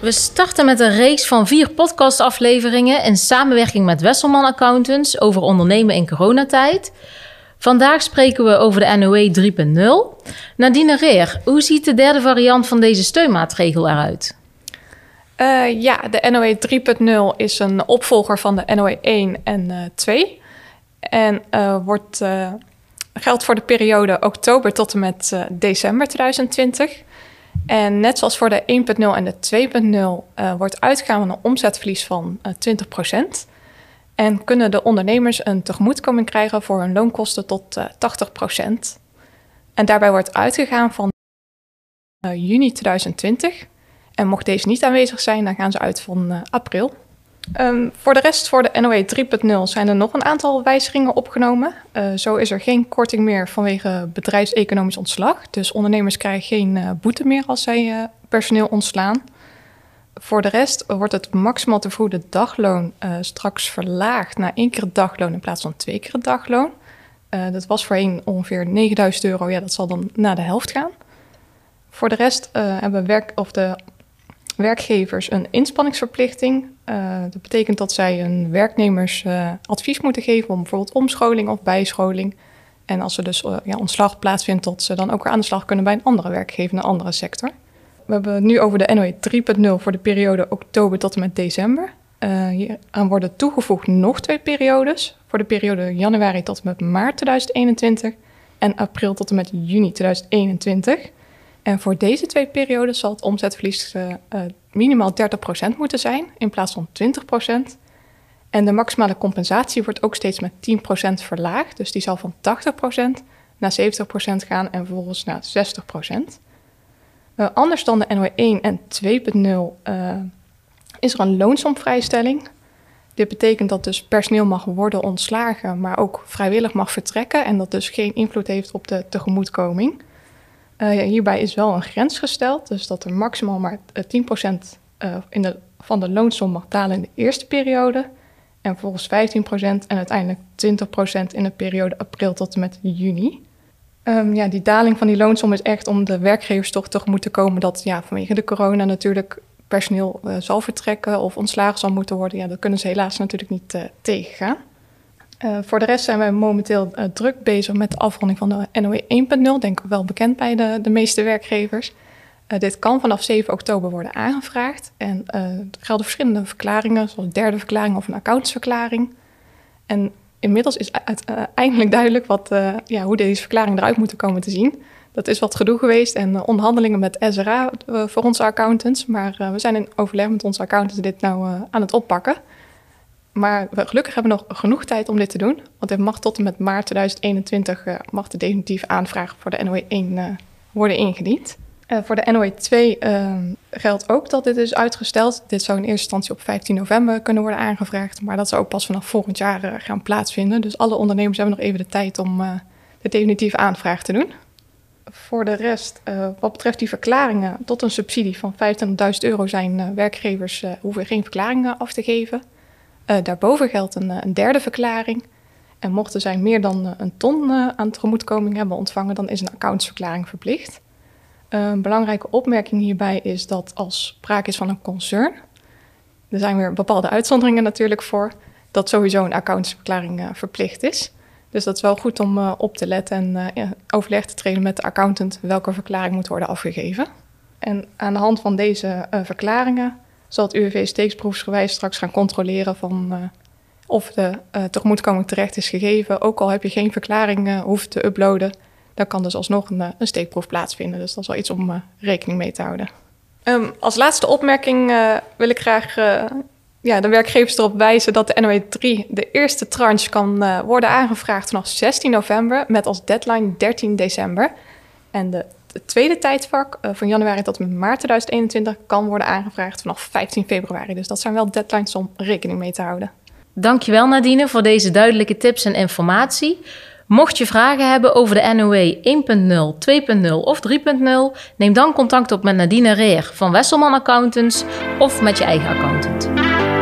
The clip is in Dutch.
We starten met een reeks van vier podcastafleveringen in samenwerking met Wesselman Accountants over ondernemen in coronatijd. Vandaag spreken we over de NOE 3.0. Nadine Reer, hoe ziet de derde variant van deze steunmaatregel eruit? Uh, ja, de NOE 3.0 is een opvolger van de NOE 1 en uh, 2. En uh, wordt, geldt voor de periode oktober tot en met december 2020. En net zoals voor de 1.0 en de 2.0 wordt uitgegaan van een omzetverlies van 20%. En kunnen de ondernemers een tegemoetkoming krijgen voor hun loonkosten tot 80%. En daarbij wordt uitgegaan van juni 2020 en mocht deze niet aanwezig zijn, dan gaan ze uit van april. Um, voor de rest, voor de NOE 3.0 zijn er nog een aantal wijzigingen opgenomen. Uh, zo is er geen korting meer vanwege bedrijfseconomisch ontslag. Dus ondernemers krijgen geen uh, boete meer als zij personeel ontslaan. Voor de rest wordt het maximaal te vergoede dagloon straks verlaagd naar één keer dagloon in plaats van twee keer het dagloon. dat was voorheen ongeveer 9000 euro. Ja, dat zal dan naar de helft gaan. Voor de rest hebben werk, of de werkgevers een inspanningsverplichting. Uh, dat betekent dat zij hun werknemers uh, advies moeten geven om bijvoorbeeld omscholing of bijscholing. En als er dus uh, ja, ontslag plaatsvindt, dat ze dan ook weer aan de slag kunnen bij een andere werkgever een andere sector. We hebben het nu over de NOE 3.0 voor de periode oktober tot en met december. hier aan worden toegevoegd nog twee periodes. Voor de periode januari tot en met maart 2021 en april tot en met juni 2021. En voor deze twee periodes zal het omzetverlies uh, uh, minimaal 30% moeten zijn in plaats van 20%. En de maximale compensatie wordt ook steeds met 10% verlaagd. Dus die zal van 80% naar 70% gaan en vervolgens naar 60%. Uh, anders dan de NOE 1 en 2.0 is er een loonsomvrijstelling. Dit betekent dat dus personeel mag worden ontslagen, maar ook vrijwillig mag vertrekken en dat dus geen invloed heeft op de tegemoetkoming. Uh, hierbij is wel een grens gesteld, dus dat er maximaal maar 10% uh, eh, in de, van de loonsom mag dalen in de eerste periode. En vervolgens 15% en uiteindelijk 20% in de periode april tot en met juni. Um, ja, die daling van die loonsom is echt om de werkgevers toch tegemoet te komen dat ja, vanwege de corona natuurlijk personeel zal vertrekken of ontslagen zal moeten worden. Ja, dat kunnen ze helaas natuurlijk niet uh, tegengaan. Uh, voor de rest zijn wij momenteel uh, druk bezig met de afronding van de NOE 1.0. Denk wel bekend bij de, de meeste werkgevers. Uh, dit kan vanaf 7 oktober worden aangevraagd. En er gelden verschillende verklaringen, zoals een derde verklaring of een accountsverklaring. En inmiddels is eindelijk duidelijk wat, ja, hoe deze verklaringen eruit moeten komen te zien. Dat is wat gedoe geweest en onderhandelingen met SRA voor onze accountants. Maar we zijn in overleg met onze accountants dit nou aan het oppakken. Maar we gelukkig hebben we nog genoeg tijd om dit te doen. Want het mag tot en met maart 2021 uh, eh, mag de definitieve aanvraag voor de NOE 1 uh, worden ingediend. Uh, voor de NOE 2 ehm, geldt ook dat dit is uitgesteld. Dit zou in eerste instantie op 15 november kunnen worden aangevraagd. Maar dat zou ook pas vanaf volgend jaar eh, gaan plaatsvinden. Dus alle ondernemers hebben nog even de tijd om de definitieve aanvraag te doen. Voor de rest, wat betreft die verklaringen tot een subsidie van 25.000 euro zijn werkgevers hoeven geen verklaringen af te geven. Uh, daarboven geldt een, eh, een, derde verklaring. En mochten zij meer dan uh, een ton aan tegemoetkoming hebben ontvangen, dan is een accountsverklaring verplicht. een belangrijke opmerking hierbij is dat als sprake is van een concern, er zijn weer bepaalde uitzonderingen natuurlijk voor, dat sowieso een accountsverklaring verplicht is. Dus dat is wel goed om op te letten en overleg te treden met de accountant welke verklaring moet worden afgegeven. En aan de hand van deze verklaringen zal het UWV steeksproefsgewijs straks gaan controleren van uh, of de uh, tegemoetkoming terecht is gegeven. Ook al heb je geen verklaring uh, hoeft te uploaden, dan kan dus alsnog een, een steekproef plaatsvinden. Dus dat is wel iets om rekening mee te houden. Um, als laatste opmerking wil ik graag ja, de werkgevers erop wijzen dat de NOE 3 de eerste tranche kan worden aangevraagd vanaf 16 november met als deadline 13 december. En de het tweede tijdvak uh, van januari tot maart 2021 kan worden aangevraagd vanaf 15 februari. Dus dat zijn wel deadlines om rekening mee te houden. Dankjewel Nadine voor deze duidelijke tips en informatie. Mocht je vragen hebben over de NOE 1.0, 2.0 of 3.0, neem dan contact op met Nadine Reer van Wesselman Accountants of met je eigen accountant.